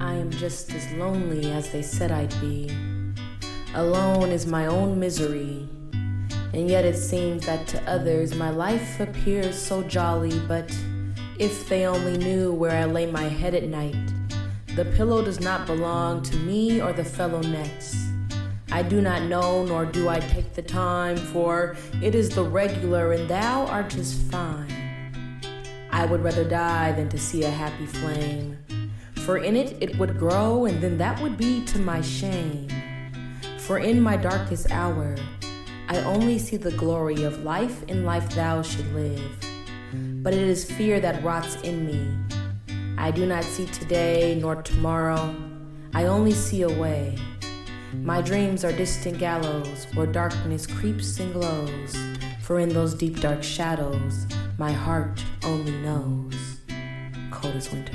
I am just as lonely as they said I'd be. Alone is my own misery. And yet it seems that to others my life appears so jolly, but if they only knew where I lay my head at night, the pillow does not belong to me or the fellow next. I do not know, nor do I take the time, for it is the regular, and thou art just fine. I would rather die than to see a happy flame, for in it it would grow, and then that would be to my shame. For in my darkest hour, I only see the glory of life in life thou should live. But it is fear that rots in me. I do not see today nor tomorrow, I only see a way. My dreams are distant gallows where darkness creeps and glows, for in those deep dark shadows, my heart only knows cold as winter.